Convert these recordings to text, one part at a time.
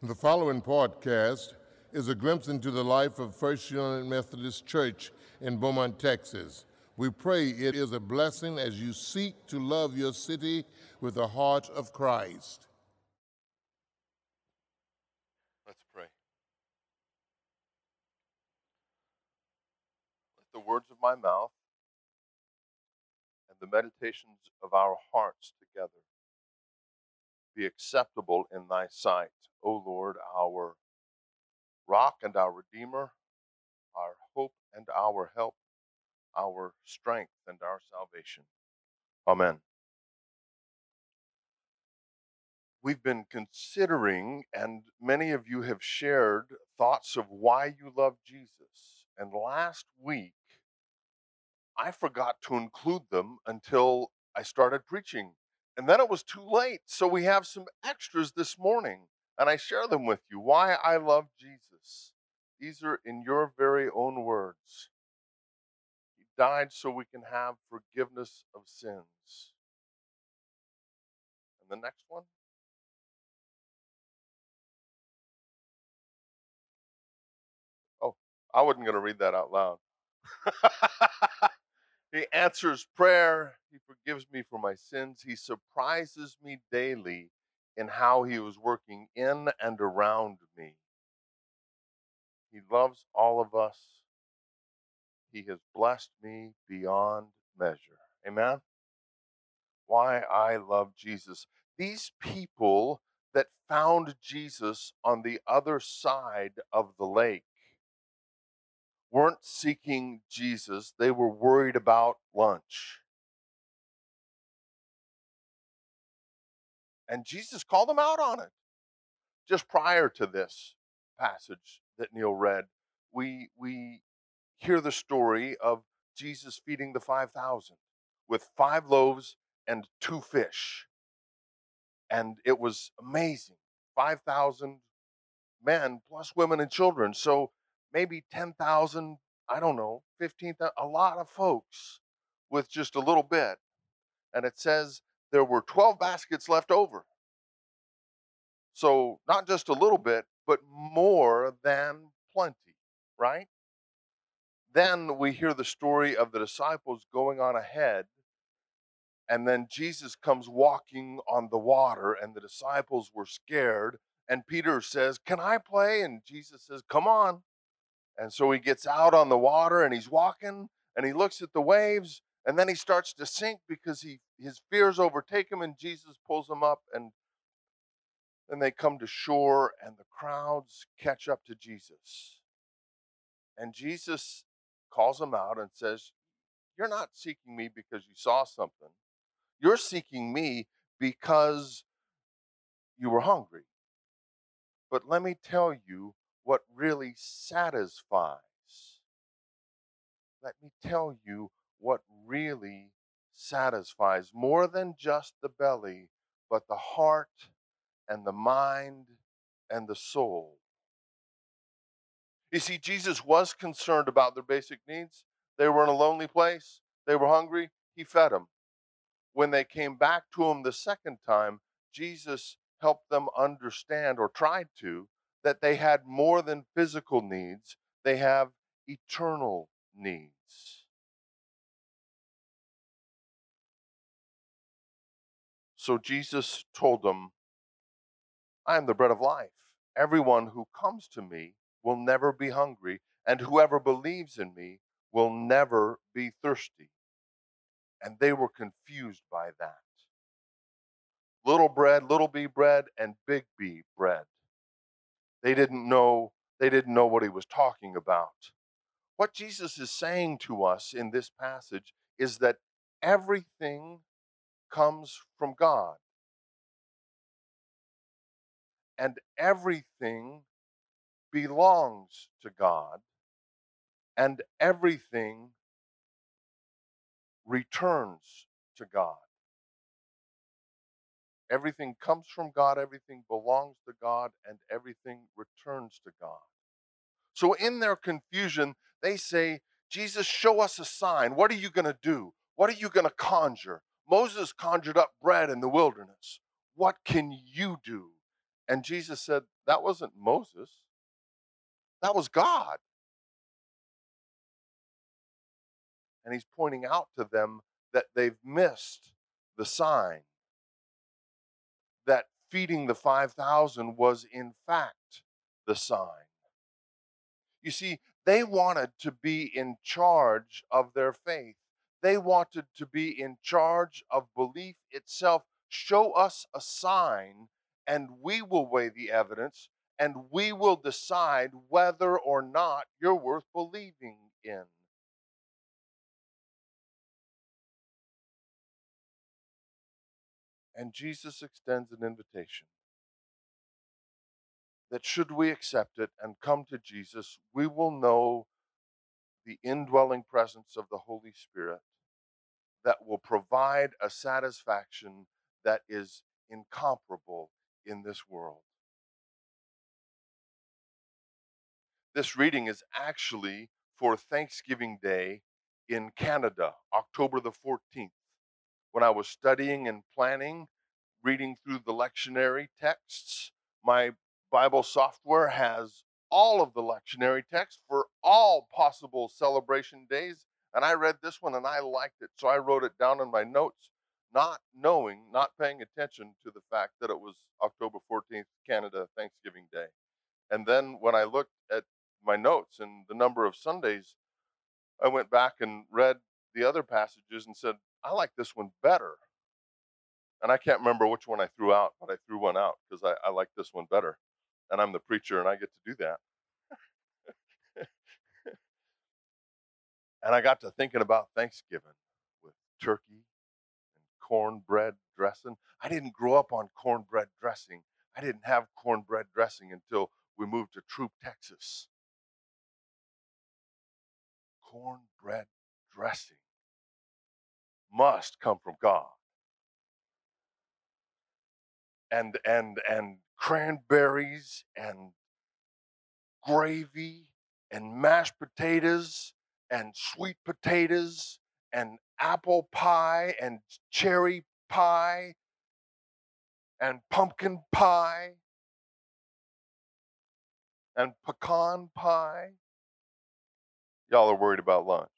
The following podcast is a glimpse into the life of First United Methodist Church in Beaumont, Texas. We pray it is a blessing as you seek to love your city with the heart of Christ. Let's pray. Let the words of my mouth and the meditations of our hearts together be acceptable in thy sight, O Lord, our rock and our redeemer, our hope and our help, our strength and our salvation. Amen. We've been considering, and many of you have shared thoughts of why you love Jesus. And last week, I forgot to include them until I started preaching. And then it was too late. So we have some extras this morning, and I share them with you. Why I love Jesus. These are in your very own words. He died so we can have forgiveness of sins. And the next one. Oh, I wasn't going to read that out loud. he answers prayer. He forgives me for my sins. He surprises me daily in how he was working in and around me. He loves all of us. He has blessed me beyond measure. Amen? Why I love Jesus. These people that found Jesus on the other side of the lake weren't seeking Jesus, they were worried about lunch. And Jesus called them out on it. Just prior to this passage that Neil read, we, we hear the story of Jesus feeding the 5,000 with five loaves and two fish. And it was amazing 5,000 men plus women and children. So maybe 10,000, I don't know, 15,000, a lot of folks with just a little bit. And it says there were 12 baskets left over. So not just a little bit, but more than plenty, right? Then we hear the story of the disciples going on ahead, and then Jesus comes walking on the water, and the disciples were scared. And Peter says, Can I play? And Jesus says, Come on. And so he gets out on the water and he's walking and he looks at the waves and then he starts to sink because he his fears overtake him and Jesus pulls him up and then they come to shore and the crowds catch up to Jesus. And Jesus calls them out and says, You're not seeking me because you saw something. You're seeking me because you were hungry. But let me tell you what really satisfies. Let me tell you what really satisfies more than just the belly, but the heart and the mind and the soul. You see, Jesus was concerned about their basic needs. They were in a lonely place, they were hungry, he fed them. When they came back to him the second time, Jesus helped them understand, or tried to, that they had more than physical needs, they have eternal needs. So Jesus told them, I am the bread of life. Everyone who comes to me will never be hungry, and whoever believes in me will never be thirsty. And they were confused by that. Little bread, little b bread, and big B bread. They didn't know they didn't know what he was talking about. What Jesus is saying to us in this passage is that everything comes from God and everything belongs to God, and everything returns to God. Everything comes from God, everything belongs to God, and everything returns to God. So, in their confusion, they say, Jesus, show us a sign. What are you going to do? What are you going to conjure? Moses conjured up bread in the wilderness. What can you do? And Jesus said, That wasn't Moses. That was God. And he's pointing out to them that they've missed the sign that feeding the 5,000 was in fact the sign. You see, they wanted to be in charge of their faith. They wanted to be in charge of belief itself. Show us a sign, and we will weigh the evidence, and we will decide whether or not you're worth believing in. And Jesus extends an invitation that should we accept it and come to Jesus, we will know the indwelling presence of the Holy Spirit that will provide a satisfaction that is incomparable in this world. This reading is actually for Thanksgiving Day in Canada, October the 14th. When I was studying and planning, reading through the lectionary texts, my Bible software has all of the lectionary texts for all possible celebration days. And I read this one and I liked it. So I wrote it down in my notes, not knowing, not paying attention to the fact that it was October 14th, Canada Thanksgiving Day. And then when I looked at my notes and the number of Sundays, I went back and read the other passages and said, I like this one better. And I can't remember which one I threw out, but I threw one out because I, I like this one better and I'm the preacher and I get to do that. And I got to thinking about Thanksgiving with turkey and cornbread dressing. I didn't grow up on cornbread dressing. I didn't have cornbread dressing until we moved to Troup, Texas. Cornbread dressing must come from God. And and and cranberries and gravy and mashed potatoes and sweet potatoes and apple pie and cherry pie and pumpkin pie and pecan pie. Y'all are worried about lunch.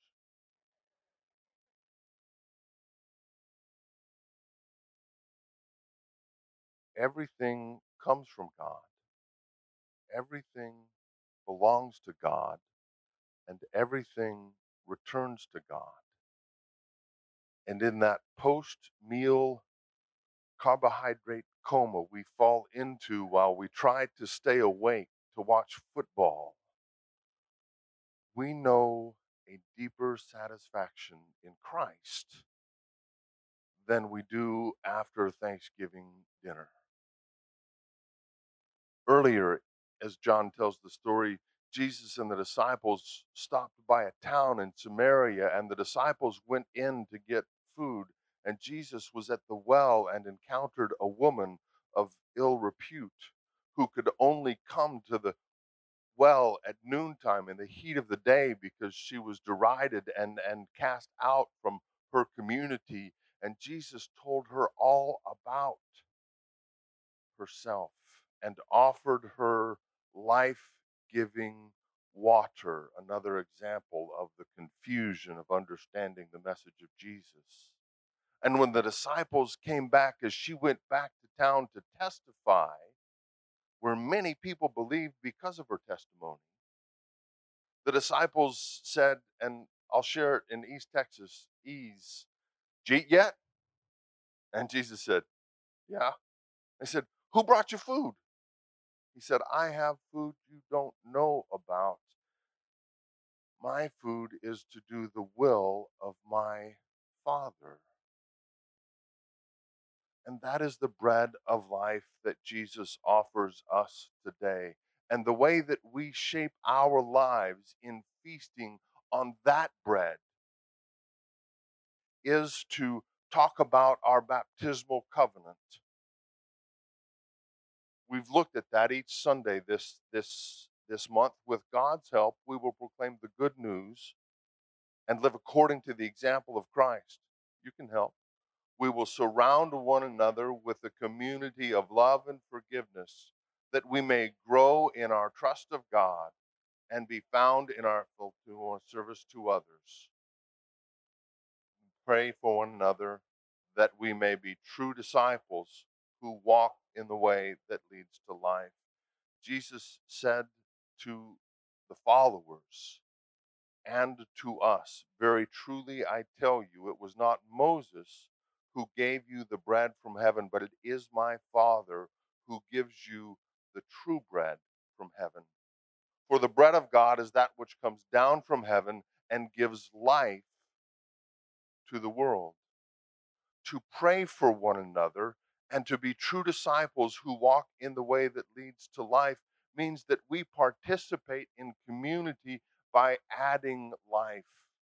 Everything comes from God. Everything belongs to God, and everything returns to God. And in that post meal carbohydrate coma we fall into while we try to stay awake to watch football, we know a deeper satisfaction in Christ than we do after Thanksgiving dinner earlier, as John tells the story, Jesus and the disciples stopped by a town in Samaria, and the disciples went in to get food. And Jesus was at the well and encountered a woman of ill repute who could only come to the well at noontime in the heat of the day because she was derided and, and cast out from her community. And Jesus told her all about herself and offered her life giving water, another example of the confusion of understanding the message of Jesus. And when the disciples came back, as she went back to town to testify, where many people believed because of her testimony, the disciples said, and I'll share it in East Texas, ease, eat yet? And Jesus said, Yeah. They said, Who brought you food? He said, I have food you don't know about. My food is to do the will of my Father. And that is the bread of life that Jesus offers us today. And the way that we shape our lives in feasting on that bread is to talk about our baptismal covenant we've looked at that each Sunday this this this month. With God's help, we will proclaim the good news and live according to the example of Christ. You can help. We will surround one another with a community of love and forgiveness that we may grow in our trust of God and be found in our fulfillment uh, service to others. Pray for one another that we may be true disciples who walk in the way that leads to life. Jesus said to the followers and to us, Very truly I tell you, it was not Moses who gave you the bread from heaven, but it is my Father who gives you the true bread from heaven. For the bread of God is that which comes down from heaven and gives life to the world. To pray for one another and to be true disciples who walk in the way that leads to life means that we participate in community by adding life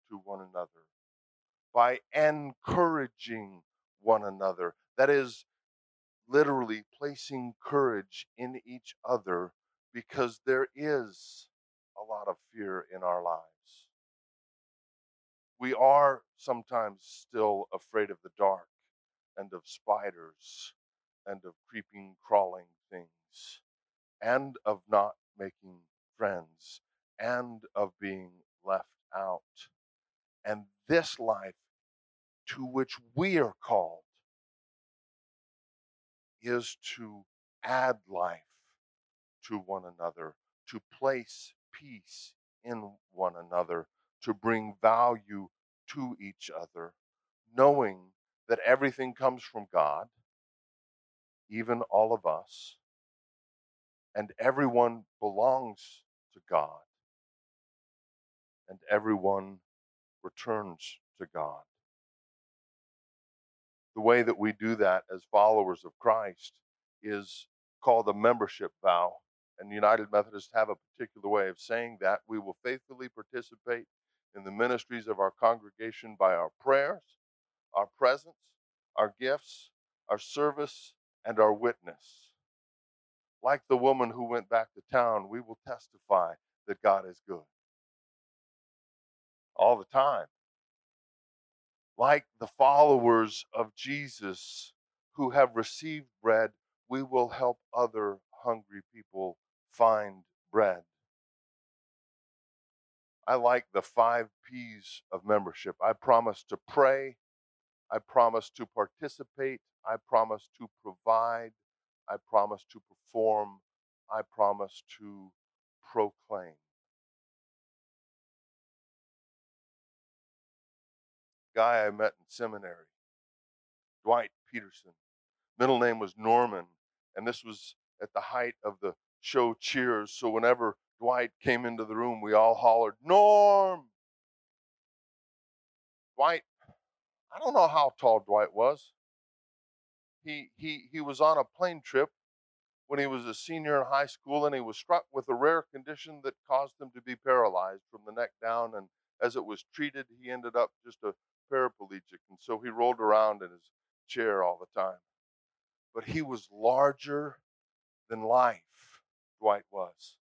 to one another, by encouraging one another. That is, literally placing courage in each other because there is a lot of fear in our lives. We are sometimes still afraid of the dark and of spiders and of creeping, crawling things and of not making friends and of being left out. And this life to which we are called is to add life to one another, to place peace in one another, to bring value to each other, knowing that everything comes from God, even all of us, and everyone belongs to God, and everyone returns to God. The way that we do that as followers of Christ is called a membership vow. And United Methodists have a particular way of saying that. We will faithfully participate in the ministries of our congregation by our prayers, our presence, our gifts, our service, and our witness. Like the woman who went back to town, we will testify that God is good all the time. Like the followers of Jesus who have received bread, we will help other hungry people find bread. I like the five P's of membership. I promise to pray. I promise to participate. I promise to provide. I promise to perform. I promise to proclaim. Guy I met in seminary, Dwight Peterson. Middle name was Norman, and this was at the height of the show Cheers. So whenever Dwight came into the room, we all hollered, Norm! Dwight, I don't know how tall Dwight was. He, he, he was on a plane trip when he was a senior in high school and he was struck with a rare condition that caused him to be paralyzed from the neck down. And as it was treated, he ended up just a paraplegic. And so he rolled around in his chair all the time. But he was larger than life, Dwight was.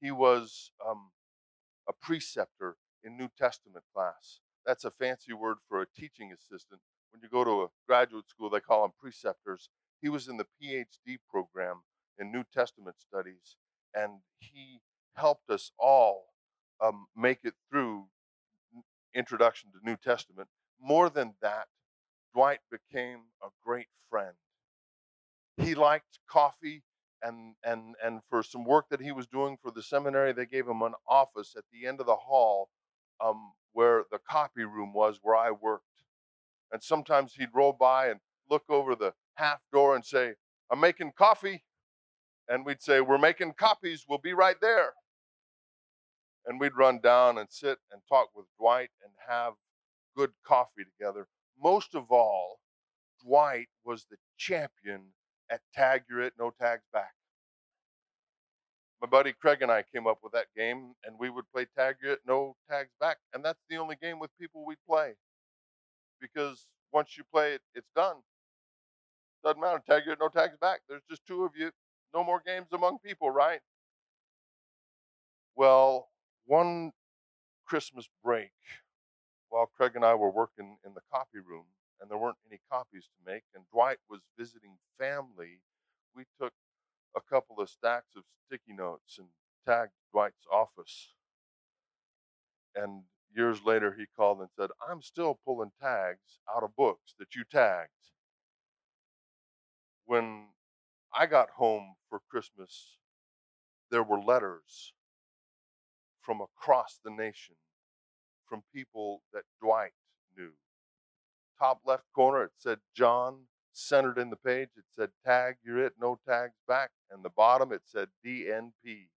He was um, a preceptor in New Testament class. That's a fancy word for a teaching assistant. When you go to a graduate school, they call them preceptors. He was in the PhD program in New Testament studies, and he helped us all um, make it through introduction to New Testament. More than that, Dwight became a great friend. He liked coffee and and and for some work that he was doing for the seminary, they gave him an office at the end of the hall um, where the copy room was, where I worked. And sometimes he'd roll by and look over the half door and say, "I'm making coffee," and we'd say, "We're making copies. We'll be right there." And we'd run down and sit and talk with Dwight and have good coffee together. Most of all, Dwight was the champion at tag your it, no tags back. My buddy Craig and I came up with that game, and we would play tag it, no tags back. And that's the only game with people we'd play. Because once you play it, it's done. Doesn't matter, tag it, no tags back. There's just two of you. No more games among people, right? Well, one Christmas break, while Craig and I were working in the copy room, and there weren't any copies to make, and Dwight was visiting family, we took a couple of stacks of sticky notes and tagged Dwight's office. And years later, he called and said, I'm still pulling tags out of books that you tagged. When I got home for Christmas, there were letters from across the nation from people that Dwight knew. Top left corner, it said John. Centered in the page, it said tag, you're it, no tags back. And the bottom, it said DNP.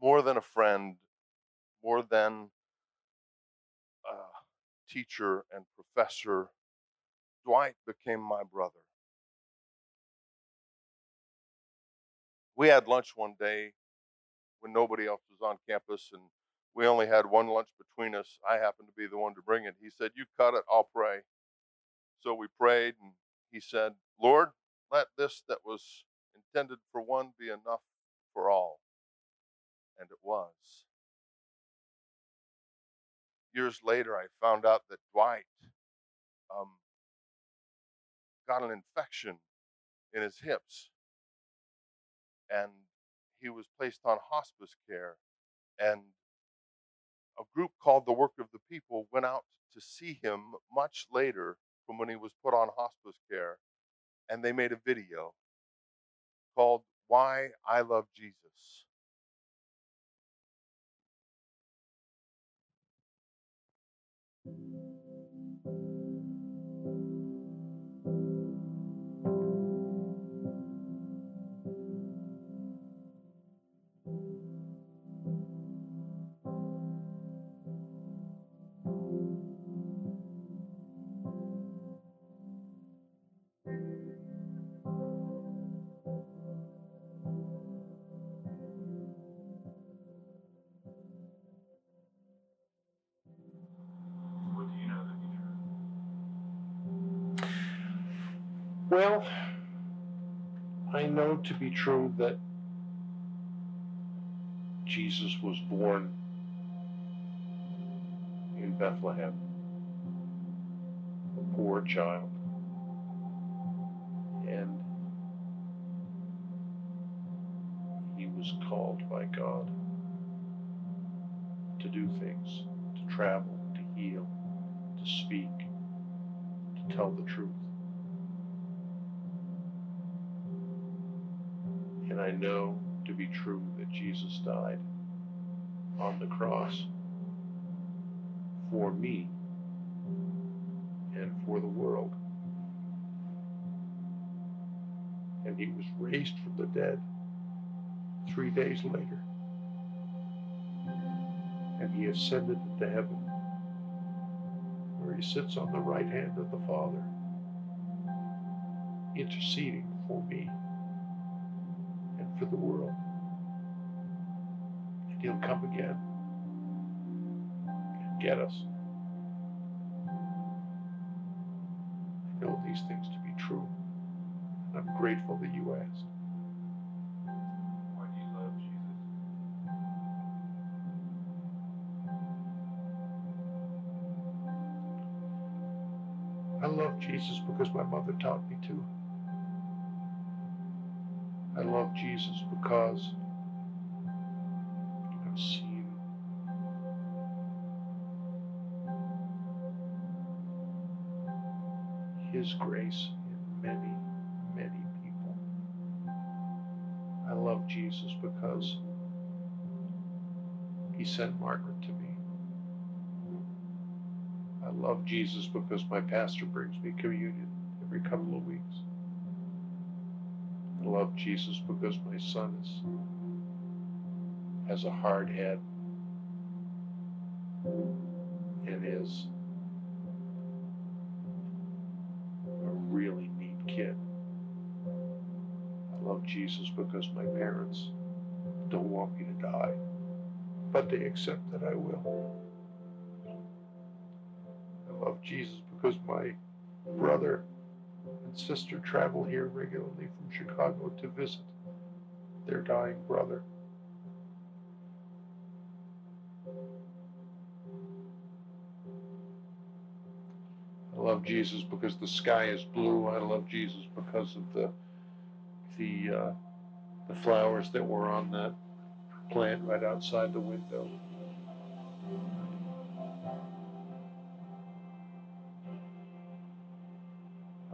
More than a friend, more than a teacher and professor, Dwight became my brother. We had lunch one day when nobody else was on campus and we only had one lunch between us. I happened to be the one to bring it. He said, You cut it, I'll pray. So we prayed and he said, Lord, let this that was intended for one be enough for all. And it was years later, I found out that Dwight um, got an infection in his hips and he was placed on hospice care. And a group called the Work of the People went out to see him much later from when he was put on hospice care. And they made a video called Why I Love Jesus. To be true that Jesus was born in Bethlehem, a poor child, and he was called by God to do things, to travel, to heal, to speak, to tell the truth. And I know to be true that Jesus died on the cross for me and for the world. And he was raised from the dead three days later. And he ascended into heaven, where he sits on the right hand of the Father, interceding for me for the world. And he'll come again and get us. I know these things to be true. And I'm grateful that you asked. Why do you love Jesus? I love Jesus because my mother taught me to. I love Jesus because I've seen His grace in many, many people. I love Jesus because He sent Margaret to me. I love Jesus because my pastor brings me communion every couple of weeks. Love Jesus because my son is has a hard head and is a really neat kid. I love Jesus because my parents don't want me to die, but they accept that I will. I love Jesus because my brother and sister travel here regularly from Chicago to visit their dying brother. I love Jesus because the sky is blue. I love Jesus because of the the uh, the flowers that were on that plant right outside the window.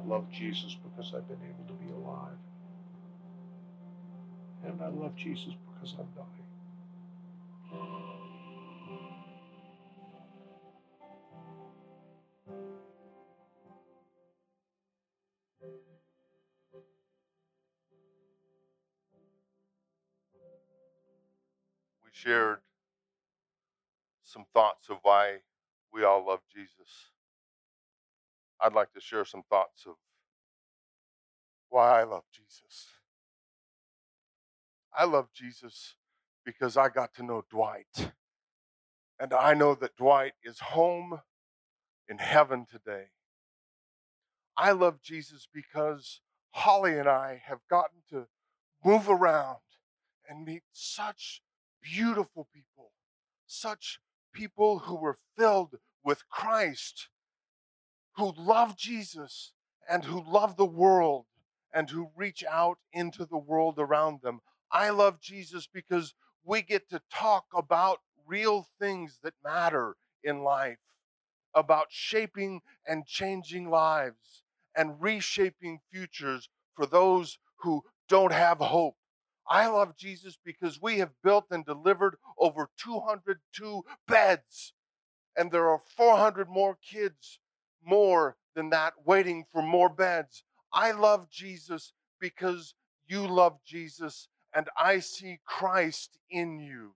Love Jesus because I've been able to be alive. And I love Jesus because I'm dying. We shared some thoughts of why we all love Jesus. I'd like to share some thoughts of why I love Jesus. I love Jesus because I got to know Dwight. And I know that Dwight is home in heaven today. I love Jesus because Holly and I have gotten to move around and meet such beautiful people, such people who were filled with Christ, who love Jesus and who love the world and who reach out into the world around them. I love Jesus because we get to talk about real things that matter in life, about shaping and changing lives and reshaping futures for those who don't have hope. I love Jesus because we have built and delivered over 202 beds, and there are 400 more kids more than that waiting for more beds. I love Jesus because you love Jesus and I see Christ in you.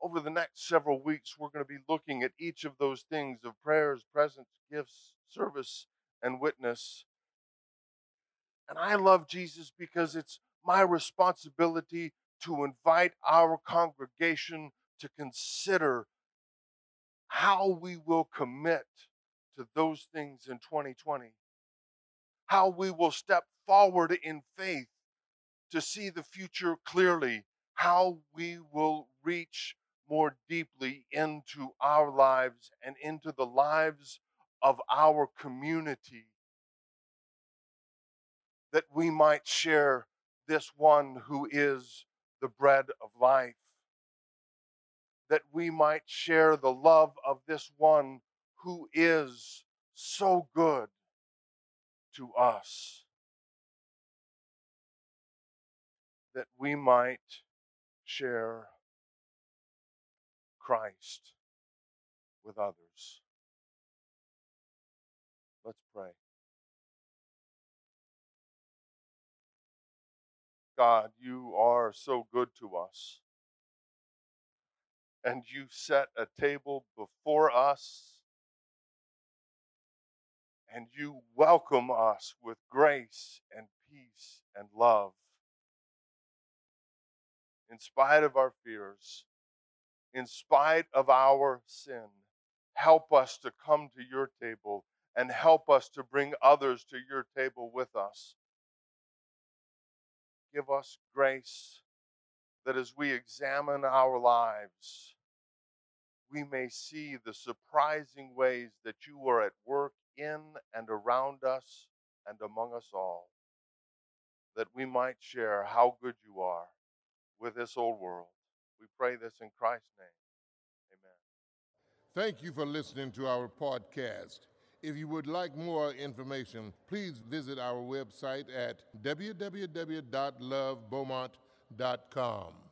Over the next several weeks, we're going to be looking at each of those things of prayers, presence, gifts, service, and witness. And I love Jesus because it's my responsibility to invite our congregation to consider how we will commit to those things in 2020, how we will step forward in faith to see the future clearly, how we will reach more deeply into our lives and into the lives of our community, that we might share this one who is the bread of life, that we might share the love of this one who is so good to us, that we might share Christ with others. Let's pray. God, you are so good to us. And you set a table before us. And you welcome us with grace and peace and love. In spite of our fears, in spite of our sin, help us to come to your table and help us to bring others to your table with us. Give us grace that as we examine our lives, we may see the surprising ways that you are at work in and around us and among us all, that we might share how good you are with this old world. We pray this in Christ's name. Amen. Thank you for listening to our podcast. If you would like more information, please visit our website at www.lovebeaumont.com www.thebridgeofhope.com.